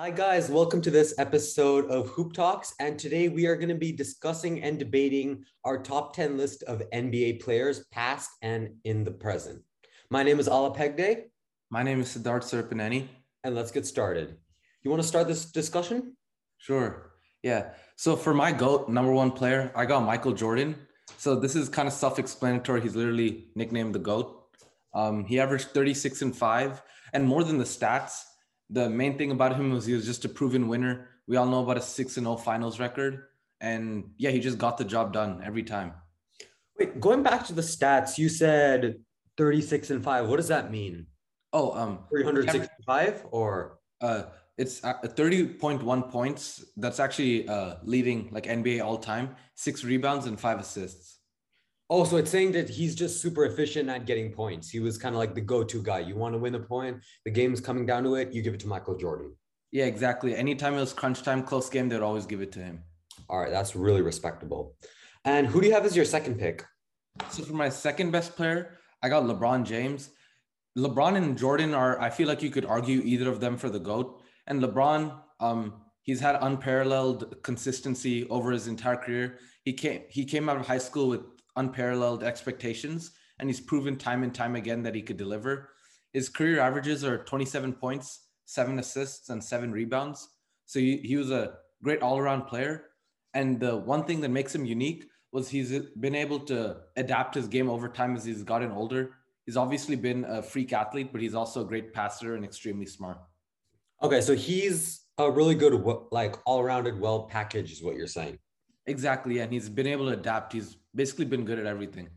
Hi, guys. Welcome to this episode of Hoop Talks. And today we are going to be discussing and debating our top 10 list of NBA players, past and in the present. My name is Aalaap Hegde. My name is Siddharth Serpaneni. And let's get started. You want to start this discussion? Sure. Yeah. So for my GOAT, number one player, I got Michael Jordan. So this is kind of self explanatory. He's literally nicknamed the GOAT. Um, he averaged 36 and 5. And more than the stats, the main thing about him was he was just a proven winner. We all know about a 6 and 0 finals record. And yeah, he just got the job done every time. Wait, going back to the stats, you said 36 and 5. What does that mean? Oh, um 365 or uh it's 30.1 points. That's actually uh leading like NBA all time, six rebounds and five assists. Oh, so it's saying that he's just super efficient at getting points. He was kind of like the go-to guy. You want to win a point, the game's coming down to it, you give it to Michael Jordan. Yeah, exactly. Anytime it was crunch time, close game, they'd always give it to him. All right, that's really respectable. And who do you have as your second pick? So for my second best player, I got LeBron James. LeBron and Jordan are, I feel like you could argue either of them for the GOAT. And LeBron, um, he's had unparalleled consistency over his entire career. He came he came out of high school with unparalleled expectations, and he's proven time and time again that he could deliver. His career averages are 27 points, seven assists, and seven rebounds. So he, he was a great all around player. And the one thing that makes him unique was he's been able to adapt his game over time as he's gotten older. He's obviously been a freak athlete, but he's also a great passer and extremely smart. Okay, so he's a really good, like all-rounded, well packaged, is what you're saying. Exactly, and he's been able to adapt. He's basically been good at everything.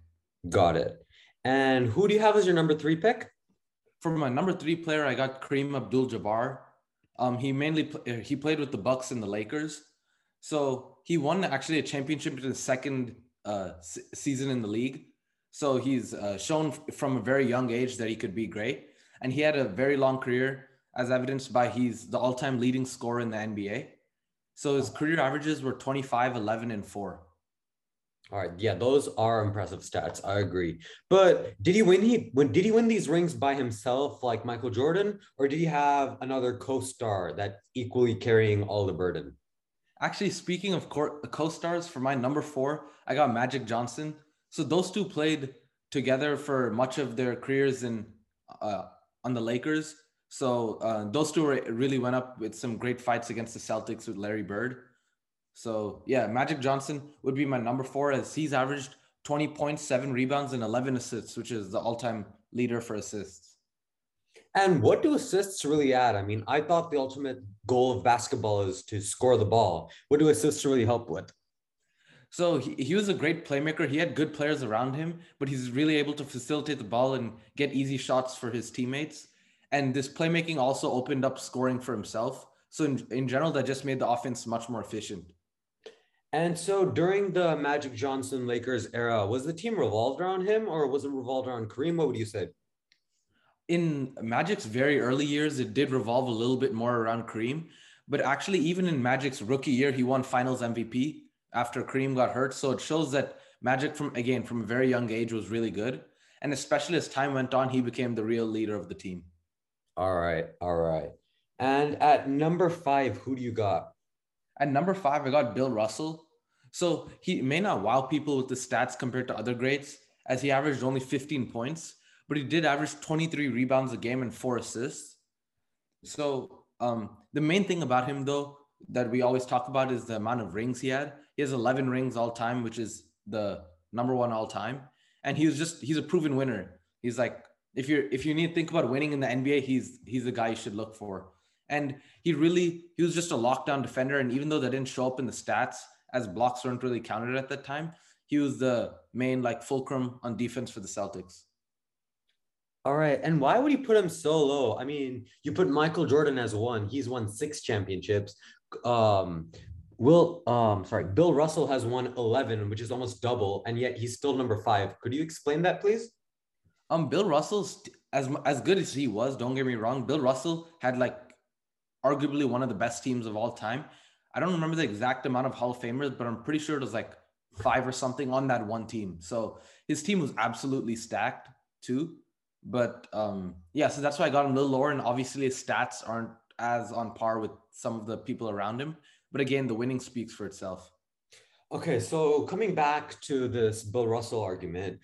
Got it. And who do you have as your number three pick? For my number three player, I got Kareem Abdul-Jabbar. Um, he mainly uh, he played with the Bucks and the Lakers, so he won actually a championship in his second uh, season in the league. So he's uh, shown from a very young age that he could be great, and he had a very long career, as evidenced by he's the all-time leading scorer in the NBA. So his career averages were 25, 11, and 4. All right, yeah, those are impressive stats. I agree. But did he win? He when did he win these rings by himself, like Michael Jordan, or did he have another co-star that equally carrying all the burden? Actually, speaking of co-stars, for my number four, I got Magic Johnson. So those two played together for much of their careers in uh, on the Lakers. So uh, those two really went up with some great fights against the Celtics with Larry Bird. So yeah, Magic Johnson would be my number four as he's averaged 20 points, seven rebounds, and 11 assists, which is the all-time leader for assists. And what do assists really add? I mean, I thought the ultimate goal of basketball is to score the ball. What do assists really help with? So he, he was a great playmaker. He had good players around him, but he's really able to facilitate the ball and get easy shots for his teammates. And this playmaking also opened up scoring for himself. So in, in general, that just made the offense much more efficient. And so during the Magic Johnson Lakers era, was the team revolved around him or was it revolved around Kareem? What would you say? In Magic's very early years, it did revolve a little bit more around Kareem. But actually, even in Magic's rookie year, he won finals MVP after Kareem got hurt. So it shows that Magic, from again, from a very young age, was really good. And especially as time went on, he became the real leader of the team. All right. All right. And at number five, who do you got? At number five, I got Bill Russell. So he may not wow people with the stats compared to other greats, as he averaged only 15 points, but he did average 23 rebounds a game and four assists. So um, the main thing about him, though, that we always talk about is the amount of rings he had. He has 11 rings all time, which is the number one all time. And he was just, he's a proven winner. He's like, if you're, if you need to think about winning in the NBA, he's, he's the guy you should look for. And he really, he was just a lockdown defender. And even though that didn't show up in the stats, as blocks weren't really counted at that time, he was the main like fulcrum on defense for the Celtics. All right. And why would you put him so low? I mean, you put Michael Jordan as one. He's won six championships. Um, Will, um, sorry, Bill Russell has won 11, which is almost double, and yet he's still number five. Could you explain that, please? Um, Bill Russell, as as good as he was. Don't get me wrong. Bill Russell had like arguably one of the best teams of all time. I don't remember the exact amount of Hall of Famers, but I'm pretty sure it was like five or something on that one team. So his team was absolutely stacked too. But um, yeah, so that's why I got him a little lower. And obviously his stats aren't as on par with some of the people around him. But again, the winning speaks for itself. Okay, so coming back to this Bill Russell argument,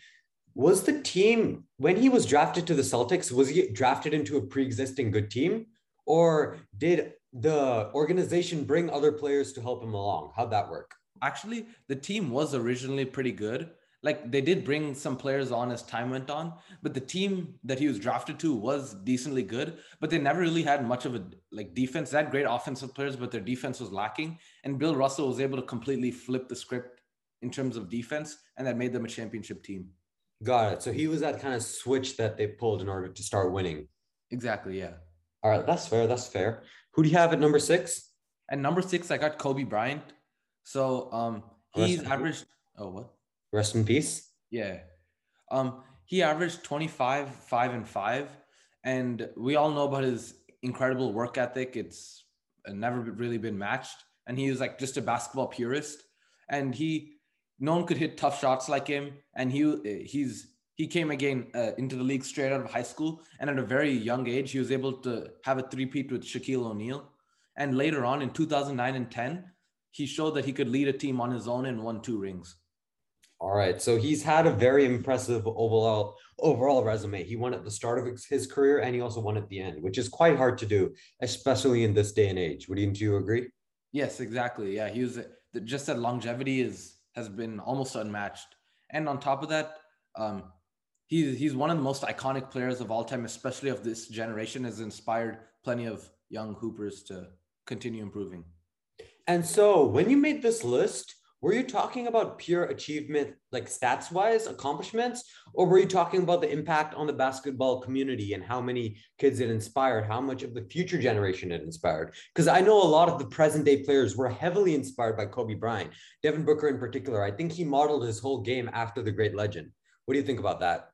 was the team when he was drafted to the Celtics, was he drafted into a pre-existing good team? Or did the organization bring other players to help him along? How'd that work? Actually, the team was originally pretty good. Like they did bring some players on as time went on, but the team that he was drafted to was decently good. But they never really had much of a like defense. They had great offensive players, but their defense was lacking. And Bill Russell was able to completely flip the script in terms of defense, and that made them a championship team. Got it. So he was that kind of switch that they pulled in order to start winning. Exactly. Yeah. All right, that's fair. That's fair. Who do you have at number six? At number six, I got Kobe Bryant. So um, he's averaged. Oh, what? Rest in peace. Yeah. Um, he averaged 25, 5, and 5. And we all know about his incredible work ethic. It's never really been matched. And he was like just a basketball purist. And he, no one could hit tough shots like him. And he, he's, he came again uh, into the league straight out of high school. And at a very young age, he was able to have a three-peat with Shaquille O'Neal. And later on in 2009 and 10, he showed that he could lead a team on his own and won two rings. All right. So he's had a very impressive overall overall resume. He won at the start of his- career and he also won at the end, which is quite hard to do, especially in this day and age. Wouldn't you agree? Yes, exactly. Yeah, he was just that longevity is has been almost unmatched. And on top of that, um, he's he's one of the most iconic players of all time, especially of this generation. Has inspired plenty of young hoopers to continue improving. And so when you made this list, were you talking about pure achievement, like stats wise accomplishments, or were you talking about the impact on the basketball community and how many kids it inspired, how much of the future generation it inspired? Because I know a lot of the present day players were heavily inspired by Kobe Bryant, Devin Booker in particular. I think he modeled his whole game after the great legend. What do you think about that?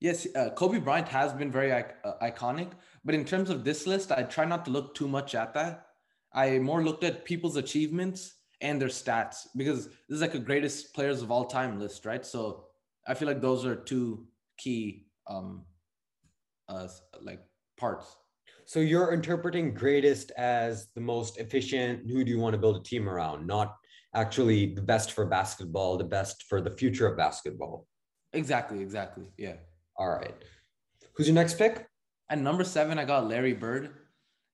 Yes, uh, Kobe Bryant has been very uh, iconic, but in terms of this list, I try not to look too much at that. I more looked at people's achievements and their stats because this is like a greatest players of all time list, right? So I feel like those are two key um uh like parts. So you're interpreting greatest as the most efficient. Who do you want to build a team around? Not actually the best for basketball, the best for the future of basketball. Exactly, exactly. Yeah. All right. Who's your next pick? At number seven, I got Larry Bird.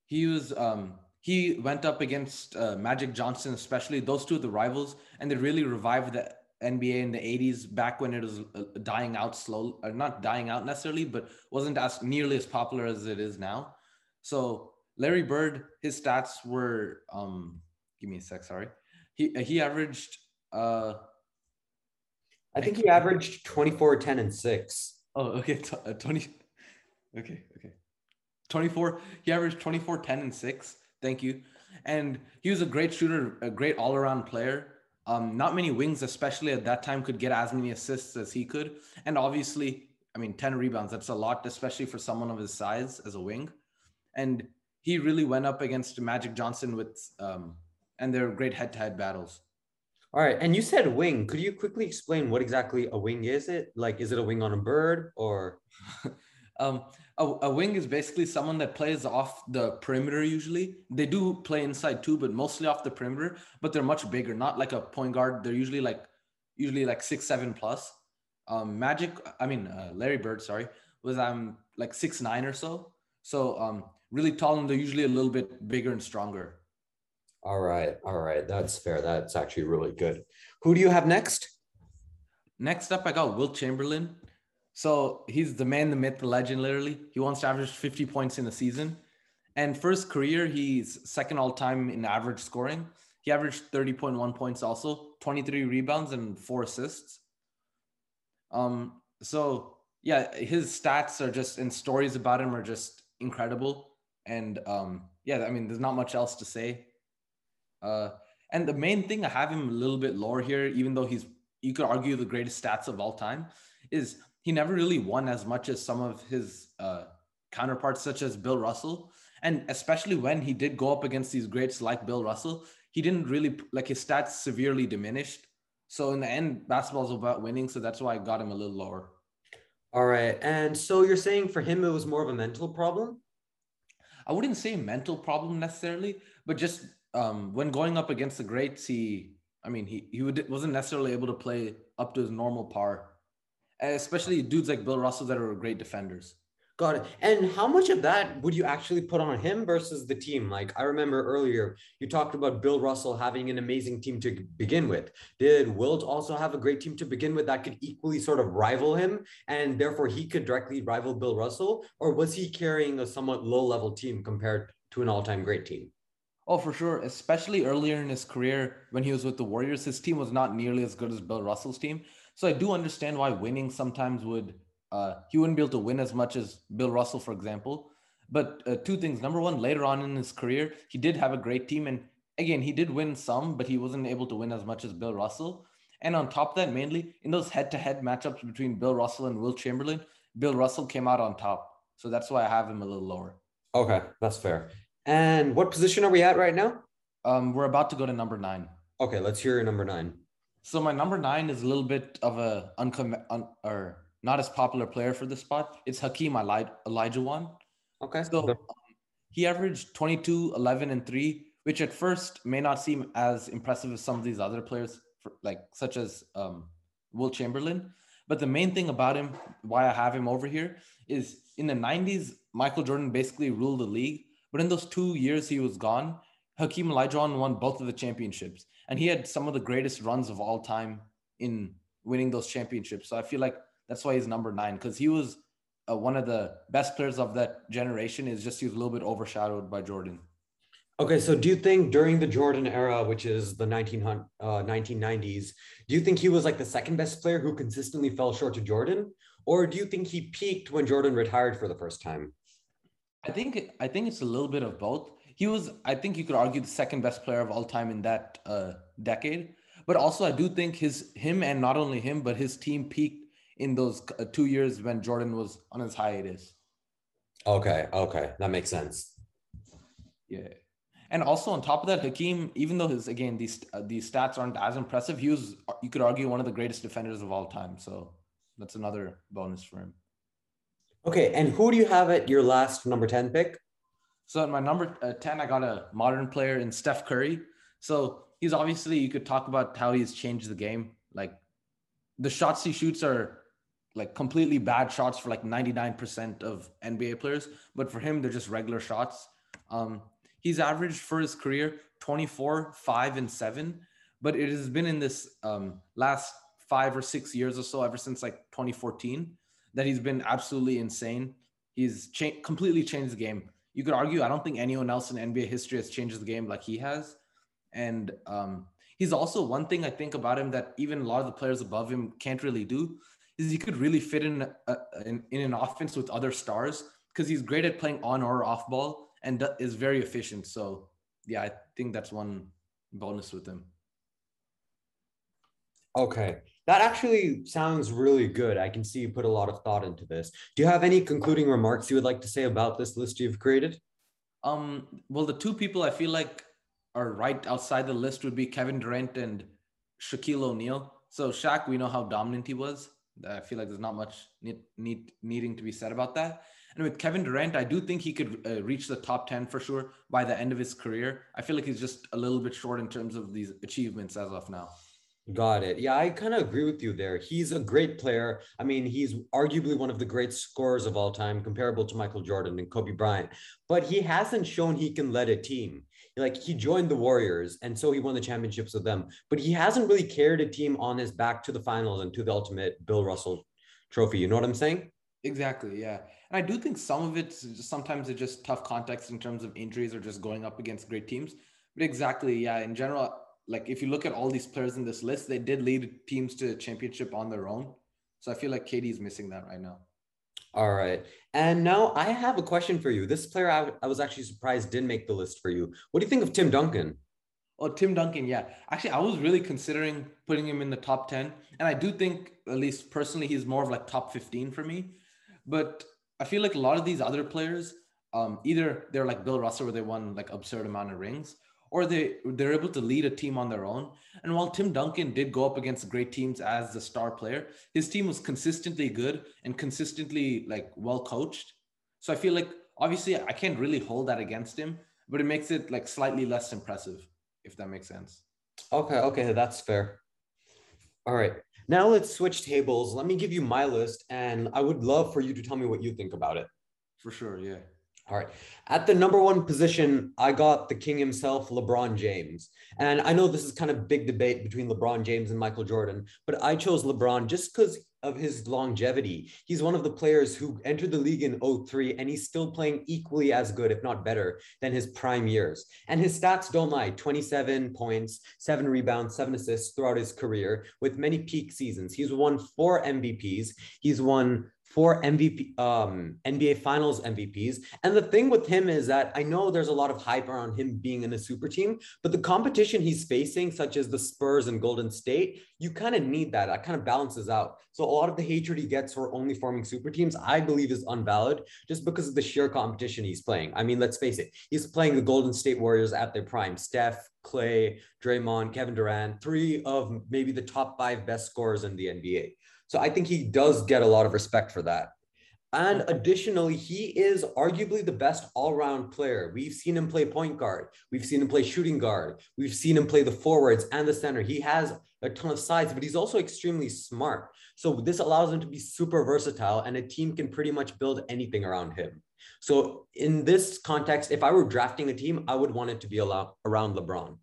He was um he went up against uh, Magic Johnson, especially those two the rivals, and they really revived the NBA in the 80s back when it was uh, dying out slow, or not dying out necessarily, but wasn't as nearly as popular as it is now. So Larry Bird, his stats were um give me a sec, sorry. He he averaged uh I think he averaged 24, 10, and 6. Oh, okay. T- uh, 20. Okay. Okay. 24. He averaged 24, 10, and 6. Thank you. And he was a great shooter, a great all around player. Um, not many wings, especially at that time, could get as many assists as he could. And obviously, I mean, 10 rebounds, that's a lot, especially for someone of his size as a wing. And he really went up against Magic Johnson with, um, and they're great head to head battles. All right. And you said wing. Could you quickly explain what exactly a wing is it? Like, is it a wing on a bird or? Um, a, a wing is basically someone that plays off the perimeter usually. They do play inside too, but mostly off the perimeter, but they're much bigger, not like a point guard. They're usually like usually like six, seven plus. Um, Magic, I mean uh, Larry Bird, sorry, was um like six nine or so. So um really tall and they're usually a little bit bigger and stronger. All right. All right. That's fair. That's actually really good. Who do you have next? Next up, I got Wilt Chamberlain. So he's the man, the myth, the legend, literally. He wants to average 50 points in a season. And his career, he's second all time in average scoring. He averaged 30.1 points also, 23 rebounds, and four assists. Um, so yeah, his stats are just and stories about him are just incredible. And um, yeah, I mean, there's not much else to say. Uh, and the main thing I have him a little bit lower here, even though he's you could argue the greatest stats of all time, is he never really won as much as some of his uh, counterparts, such as Bill Russell. And especially when he did go up against these greats like Bill Russell, he didn't really like his stats severely diminished. So in the end, basketball's about winning. So that's why I got him a little lower. All right. And so you're saying for him, it was more of a mental problem? I wouldn't say mental problem necessarily, but just um, when going up against the greats, he, I mean, he he would, wasn't necessarily able to play up to his normal par, especially dudes like Bill Russell that are great defenders. Got it. And how much of that would you actually put on him versus the team? Like I remember earlier, you talked about Bill Russell having an amazing team to begin with. Did Wilt also have a great team to begin with that could equally sort of rival him and therefore he could directly rival Bill Russell? Or was he carrying a somewhat low level team compared to an all time great team? Oh, for sure. Especially earlier in his career when he was with the Warriors, his team was not nearly as good as Bill Russell's team. So I do understand why winning sometimes would uh, he wouldn't be able to win as much as Bill Russell, for example. But uh, two things. Number one, later on in his career, he did have a great team. And again, he did win some, but he wasn't able to win as much as Bill Russell. And on top of that, mainly in those head to head matchups between Bill Russell and Wilt Chamberlain, Bill Russell came out on top. So that's why I have him a little lower. Okay, that's fair. And what position are we at right now? Um, we're about to go to number nine. Okay, let's hear your number nine. So my number nine is a little bit of a uncom un- or not as popular player for this spot. It's Hakeem Elijah Olajuwon. Okay. So um, he averaged 22, 11, and 3, which at first may not seem as impressive as some of these other players, for, like such as um, Wilt Chamberlain. But the main thing about him, why I have him over here, is in the 90s, Michael Jordan basically ruled the league. But in those two years he was gone, Hakeem Olajuwon won both of the championships. And he had some of the greatest runs of all time in winning those championships. So I feel like that's why he's number nine because he was uh, one of the best players of that generation. Is just he was a little bit overshadowed by Jordan. Okay, so do you think during the Jordan era, which is the 1900, uh, 1990s, do you think he was like the second best player who consistently fell short to Jordan? Or do you think he peaked when Jordan retired for the first time? I think I think it's a little bit of both. He was, I think you could argue, the second best player of all time in that uh, decade. But also, I do think his him and not only him, but his team peaked in those uh, two years when Jordan was on his hiatus. Okay, okay, that makes sense. Yeah, and also on top of that, Hakeem, even though his again these uh, these stats aren't as impressive, he was you could argue one of the greatest defenders of all time. So that's another bonus for him. Okay, and who do you have at your last number ten pick? So at my number uh, ten, I got a modern player in Steph Curry. So he's obviously you could talk about how he's changed the game. Like the shots he shoots are like completely bad shots for like 99% of NBA players, but for him, they're just regular shots. Um, he's averaged for his career 24, 5, and 7, but it has been in this um, last five or six years or so, ever since like 2014, that he's been absolutely insane. He's cha- completely changed the game. You could argue, I don't think anyone else in NBA history has changed the game like he has. And um, he's also one thing I think about him that even a lot of the players above him can't really do is he could really fit in, a, in, in an offense with other stars because he's great at playing on or off ball and is very efficient. So yeah, I think that's one bonus with him. Okay. That actually sounds really good. I can see you put a lot of thought into this. Do you have any concluding remarks you would like to say about this list you've created? Um, well, the two people I feel like are right outside the list would be Kevin Durant and Shaquille O'Neal. So Shaq, we know how dominant he was. I feel like there's not much need, need needing to be said about that. And with Kevin Durant, I do think he could uh, reach the top 10 for sure by the end of his career. I feel like he's just a little bit short in terms of these achievements as of now. Got it. Yeah, I kind of agree with you there. He's a great player. I mean, he's arguably one of the great scorers of all time, comparable to Michael Jordan and Kobe Bryant, but he hasn't shown he can lead a team like he joined the Warriors and so he won the championships with them, but he hasn't really carried a team on his back to the finals and to the ultimate Bill Russell trophy. You know what I'm saying? Exactly. Yeah. And I do think some of it sometimes it's just tough context in terms of injuries or just going up against great teams. But exactly, yeah. In general, like if you look at all these players in this list, they did lead teams to a championship on their own. So I feel like KD is missing that right now. All right. And now I have a question for you. This player I, I was actually surprised didn't make the list for you. What do you think of Tim Duncan? Oh, Tim Duncan, yeah. Actually, I was really considering putting him in the top 10. And I do think, at least personally, he's more of like top 15 for me. But I feel like a lot of these other players, um, either they're like Bill Russell, where they won like absurd amount of rings, or they they're able to lead a team on their own. And while Tim Duncan did go up against great teams as the star player, his team was consistently good and consistently like well coached. So I feel like obviously I can't really hold that against him, but it makes it like slightly less impressive, if that makes sense. Okay, okay, that's fair. All right. Now let's switch tables. Let me give you my list, and I would love for you to tell me what you think about it. For sure, yeah. All right. At the number one position, I got the king himself, LeBron James. And I know this is kind of big debate between LeBron James and Michael Jordan, but I chose LeBron just because of his longevity. He's one of the players who entered the league in 03 and he's still playing equally as good, if not better, than his prime years. And his stats don't lie 27 points, seven rebounds, seven assists throughout his career with many peak seasons. He's won four MVPs. He's won four MVP, um, NBA Finals MVPs. And the thing with him is that I know there's a lot of hype around him being in a super team, but the competition he's facing, such as the Spurs and Golden State, you kind of need that. That kind of balances out. So a lot of the hatred he gets for only forming super teams, I believe, is unvalid just because of the sheer competition he's playing. I mean, let's face it, he's playing the Golden State Warriors at their prime. Steph, Klay, Draymond, Kevin Durant, three of maybe the top five best scorers in the NBA. So I think he does get a lot of respect for that. And mm-hmm. additionally, he is arguably the best all round player. We've seen him play point guard. We've seen him play shooting guard. We've seen him play the forwards and the center. He has a ton of size, but he's also extremely smart. So this allows him to be super versatile, and a team can pretty much build anything around him. So in this context, if I were drafting a team, I would want it to be around LeBron.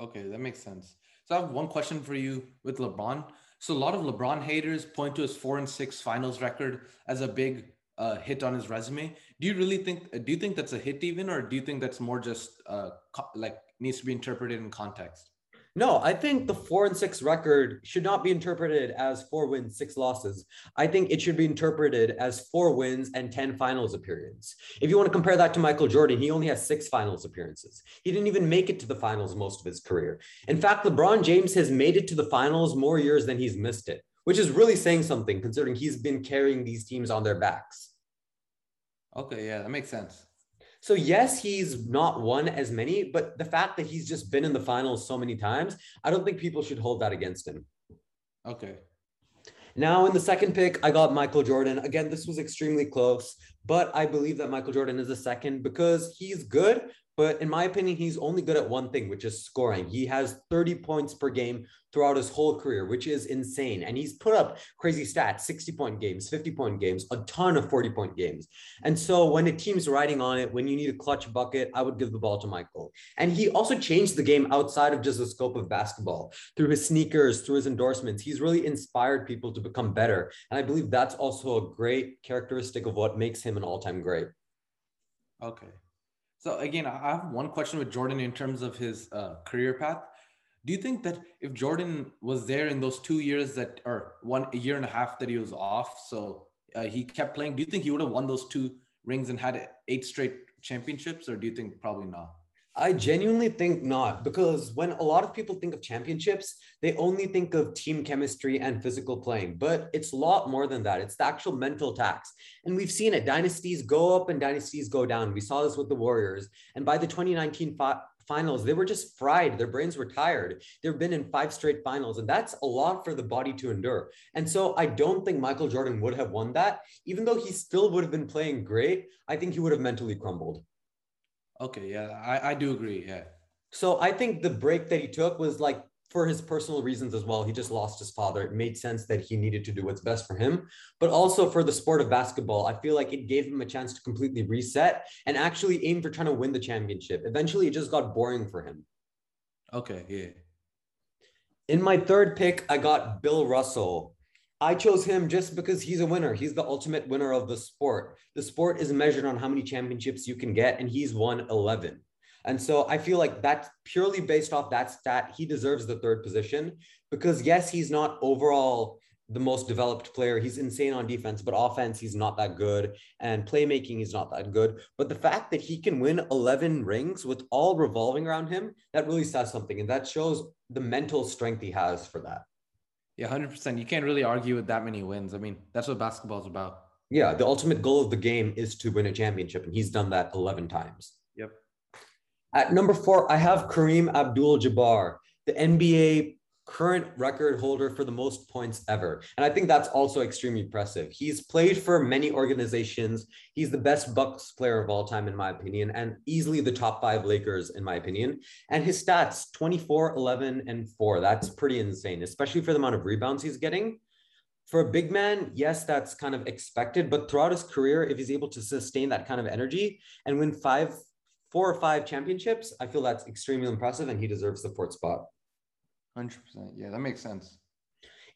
Okay, that makes sense. So I have one question for you with LeBron. So a lot of LeBron haters point to his four and six finals record as a big uh, hit on his resume. Do you really think? Do you think that's a hit even, or do you think that's more just uh, co- like needs to be interpreted in context? No, I think the four and six record should not be interpreted as four wins, six losses. I think it should be interpreted as four wins and 10 finals appearances. If you want to compare that to Michael Jordan, he only has six finals appearances. He didn't even make it to the finals most of his career. In fact, LeBron James has made it to the finals more years than he's missed it, which is really saying something considering he's been carrying these teams on their backs. Okay, yeah, that makes sense. So yes, he's not won as many, but the fact that he's just been in the finals so many times, I don't think people should hold that against him. Okay. Now in the second pick, I got Michael Jordan. Again, this was extremely close, but I believe that Michael Jordan is a second because he's good, but in my opinion, he's only good at one thing, which is scoring. He has 30 points per game throughout his whole career, which is insane. And he's put up crazy stats 60 point games, 50 point games, a ton of 40 point games. And so when a team's riding on it, when you need a clutch bucket, I would give the ball to Michael. And he also changed the game outside of just the scope of basketball through his sneakers, through his endorsements. He's really inspired people to become better. And I believe that's also a great characteristic of what makes him an all time great. Okay. So again, I have one question with Jordan in terms of his uh, career path. Do you think that if Jordan was there in those two years that, or one a year and a half that he was off, so uh, he kept playing, do you think he would have won those two rings and had eight straight championships, or do you think probably not? I genuinely think not, because when a lot of people think of championships, they only think of team chemistry and physical playing, but it's a lot more than that. It's the actual mental tax. And we've seen it. Dynasties go up and dynasties go down. We saw this with the Warriors. And by the 2019 fi- finals, they were just fried. Their brains were tired. They've been in five straight finals, and that's a lot for the body to endure. And so I don't think Michael Jordan would have won that. Even though he still would have been playing great, I think he would have mentally crumbled. Okay, yeah, I, I do agree. Yeah. So I think the break that he took was like for his personal reasons as well. He just lost his father. It made sense that he needed to do what's best for him, but also for the sport of basketball. I feel like it gave him a chance to completely reset and actually aim for trying to win the championship. Eventually, it just got boring for him. Okay, yeah. In my third pick, I got Bill Russell. I chose him just because he's a winner. He's the ultimate winner of the sport. The sport is measured on how many championships you can get, and he's won 11. And so I feel like that's purely based off that stat. He deserves the third position because, yes, he's not overall the most developed player. He's insane on defense, but offense, he's not that good. And playmaking, he's not that good. But the fact that he can win 11 rings with all revolving around him, that really says something. And that shows the mental strength he has for that. Yeah, hundred percent. You can't really argue with that many wins. I mean, that's what basketball is about. Yeah, the ultimate goal of the game is to win a championship, and he's done that eleven times. Yep. At number four, I have Kareem Abdul-Jabbar, the NBA current record holder for the most points ever. And I think that's also extremely impressive. He's played for many organizations. He's the best Bucks player of all time, in my opinion, and easily the top five Lakers, in my opinion. And his stats 24, 11, and four. That's pretty insane, especially for the amount of rebounds he's getting. For a big man, yes, that's kind of expected. But throughout his career, if he's able to sustain that kind of energy and win five, four or five championships, I feel that's extremely impressive and he deserves the fourth spot. 100%. Yeah, that makes sense.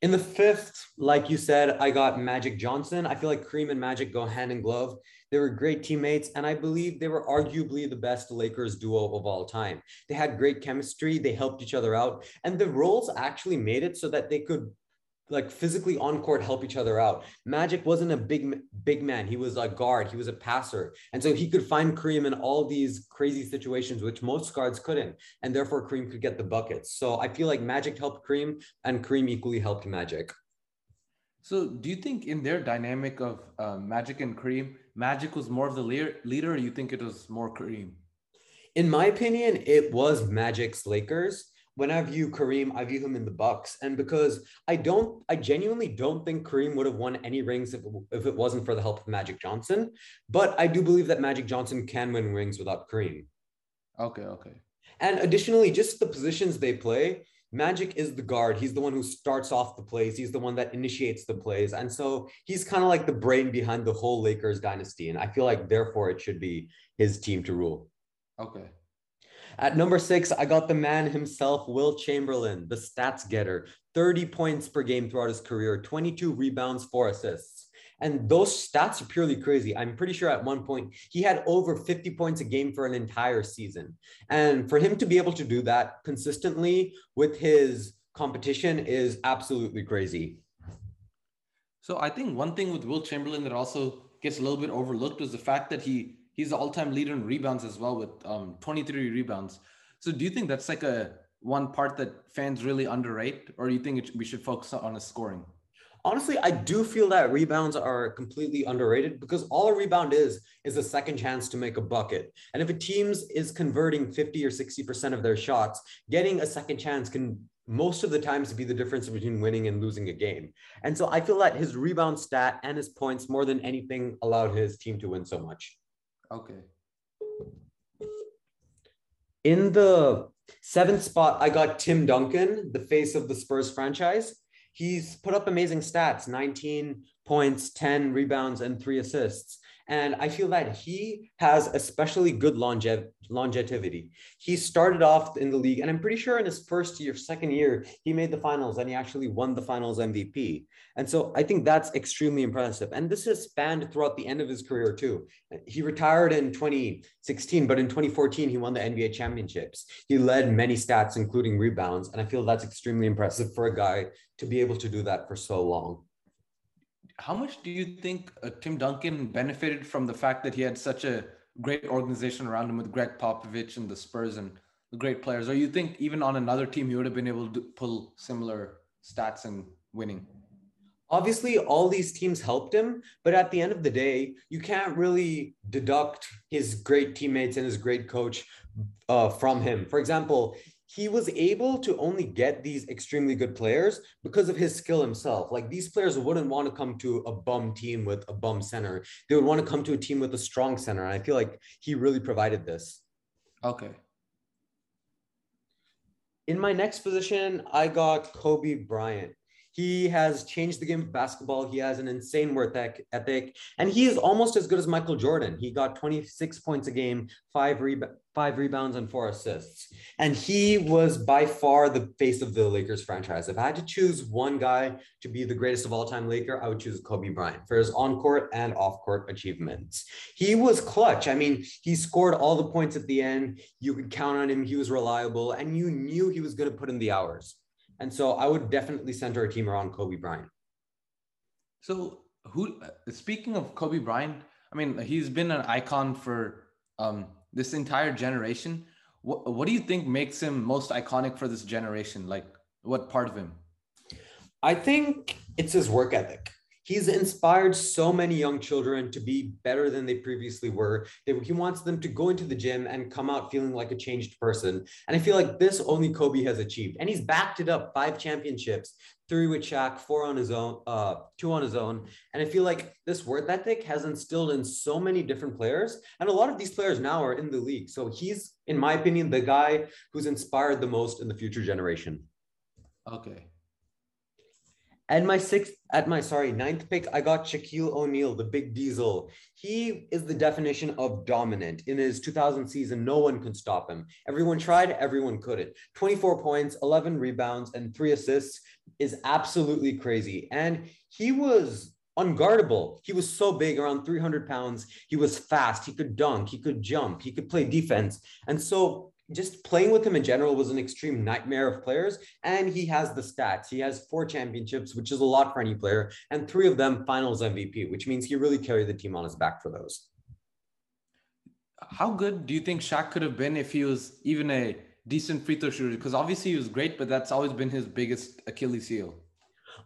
In the fifth, like you said, I got Magic Johnson. I feel like Kareem and Magic go hand in glove. They were great teammates, and I believe they were arguably the best Lakers duo of all time. They had great chemistry, they helped each other out, and the roles actually made it so that they could like physically on court help each other out. Magic wasn't a big big man. He was a guard. He was a passer, and so he could find Kareem in all these crazy situations which most guards couldn't, and therefore Kareem could get the buckets. So I feel like Magic helped Kareem, and Kareem equally helped Magic. So do you think in their dynamic of uh, Magic and Kareem, Magic was more of the leader, leader, or you think it was more Kareem? In my opinion, it was Magic's Lakers when I view Kareem, I view him in the Bucks, and because I don't, I genuinely don't think Kareem would have won any rings if, if it wasn't for the help of Magic Johnson. But I do believe that Magic Johnson can win rings without Kareem. Okay, okay. And additionally, just the positions they play. Magic is the guard. He's the one who starts off the plays. He's the one that initiates the plays. And so he's kind of like the brain behind the whole Lakers dynasty. And I feel like, therefore, it should be his team to rule. Okay. At number six, I got the man himself, Wilt Chamberlain, the stats getter, 30 points per game throughout his career, 22 rebounds, four assists. And those stats are purely crazy. I'm pretty sure at one point he had over 50 points a game for an entire season. And for him to be able to do that consistently with his competition is absolutely crazy. So I think one thing with Wilt Chamberlain that also gets a little bit overlooked is the fact that he he's the all-time leader in rebounds as well with um, 23 rebounds. So do you think that's like a one part that fans really underrate, or do you think it, we should focus on his scoring? Honestly, I do feel that rebounds are completely underrated because all a rebound is is a second chance to make a bucket. And if a team is converting 50 or 60% of their shots, getting a second chance can most of the times be the difference between winning and losing a game. And so I feel that his rebound stat and his points more than anything allowed his team to win so much. Okay. In the seventh spot, I got Tim Duncan, the face of the Spurs franchise. He's put up amazing stats 19 points, 10 rebounds, and three assists. And I feel that he has especially good longev- longevity. He started off in the league, and I'm pretty sure in his first year, second year, he made the finals and he actually won the finals MVP. And so I think that's extremely impressive. And this has spanned throughout the end of his career, too. He retired in 2016, but in 2014, he won the NBA championships. He led many stats, including rebounds. And I feel that's extremely impressive for a guy to be able to do that for so long how much do you think uh, Tim Duncan benefited from the fact that he had such a great organization around him with Gregg Popovich and the Spurs and the great players? Or you think even on another team he would have been able to pull similar stats and winning? Obviously, all these teams helped him, but at the end of the day, you can't really deduct his great teammates and his great coach uh, from him. For example, he was able to only get these extremely good players because of his skill himself. Like these players wouldn't want to come to a bum team with a bum center. They would want to come to a team with a strong center. And I feel like he really provided this. Okay. In my next position, I got Kobe Bryant. He has changed the game of basketball. He has an insane work ethic, and he is almost as good as Michael Jordan. He got 26 points a game, five, five rebounds, and four assists. And he was by far the face of the Lakers franchise. If I had to choose one guy to be the greatest of all time Laker, I would choose Kobe Bryant for his on court and off court achievements. He was clutch. I mean, he scored all the points at the end. You could count on him. He was reliable, and you knew he was going to put in the hours. And so I would definitely center a team around Kobe Bryant. So who speaking of Kobe Bryant, I mean, he's been an icon for um, this entire generation. What, what do you think makes him most iconic for this generation? Like what part of him? I think it's his work ethic. He's inspired so many young children to be better than they previously were. He wants them to go into the gym and come out feeling like a changed person. And I feel like this only Kobe has achieved. And he's backed it up five championships, three with Shaq, four on his own, uh, two on his own. And I feel like this work ethic has instilled in so many different players. And a lot of these players now are in the league. So he's, in my opinion, the guy who's inspired the most in the future generation. Okay. At my sixth, at my sorry, ninth pick, I got Shaquille O'Neal, the big diesel. He is the definition of dominant. In his 2000 season, no one could stop him. Everyone tried, everyone couldn't. 24 points, 11 rebounds, and three assists is absolutely crazy. And he was unguardable. He was so big, around 300 pounds. He was fast. He could dunk. He could jump. He could play defense. And so just playing with him in general was an extreme nightmare of players. And he has the stats. He has four championships, which is a lot for any player, and three of them finals MVP, which means he really carried the team on his back for those. How good do you think Shaq could have been if he was even a decent free throw shooter? Because obviously he was great, but that's always been his biggest Achilles heel.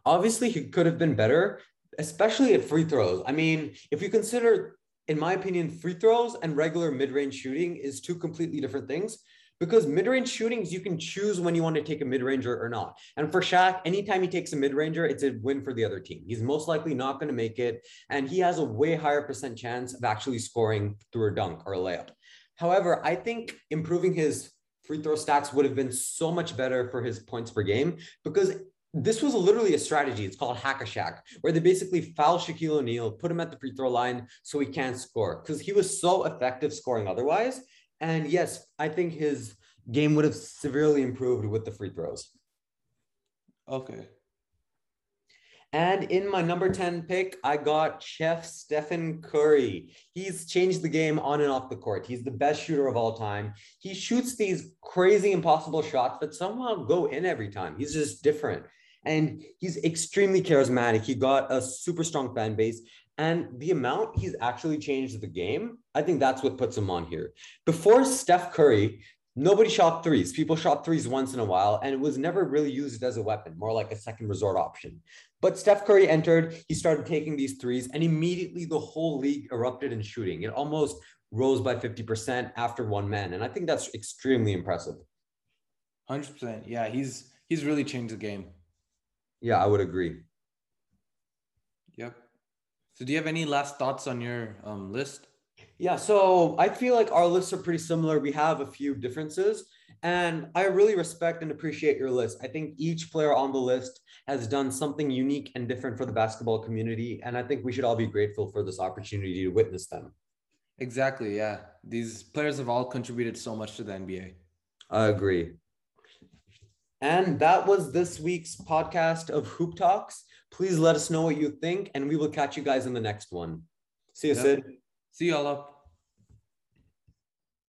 Obviously, he could have been better, especially at free throws. I mean, if you consider in my opinion, free throws and regular mid range shooting is two completely different things because mid range shootings, you can choose when you want to take a mid ranger or not. And for Shaq, anytime he takes a mid ranger, it's a win for the other team. He's most likely not going to make it. And he has a way higher percent chance of actually scoring through a dunk or a layup. However, I think improving his free throw stats would have been so much better for his points per game because this was literally a strategy. It's called Hack a Shaq, where they basically foul Shaquille O'Neal, put him at the free throw line so he can't score because he was so effective scoring otherwise. And yes, I think his game would have severely improved with the free throws. Okay. And in my number 10 pick, I got Chef Stephen Curry. He's changed the game on and off the court. He's the best shooter of all time. He shoots these crazy, impossible shots that somehow go in every time. He's just different and he's extremely charismatic. He got a super strong fan base. And the amount he's actually changed the game, I think that's what puts him on here. Before Steph Curry, nobody shot threes. People shot threes once in a while, and it was never really used as a weapon, more like a second resort option. But Steph Curry entered, he started taking these threes, and immediately the whole league erupted in shooting. It almost rose by 50% after one man. And I think that's extremely impressive. 100%. Yeah, he's he's really changed the game. Yeah, I would agree. Yep. So, do you have any last thoughts on your um, list? Yeah, so I feel like our lists are pretty similar. We have a few differences, and I really respect and appreciate your list. I think each player on the list has done something unique and different for the basketball community, and I think we should all be grateful for this opportunity to witness them. Exactly. Yeah. These players have all contributed so much to the NBA. I agree. And that was this week's podcast of Hoop Talks. Please let us know what you think, and we will catch you guys in the next one. See you, yep. Sid. See y'all up.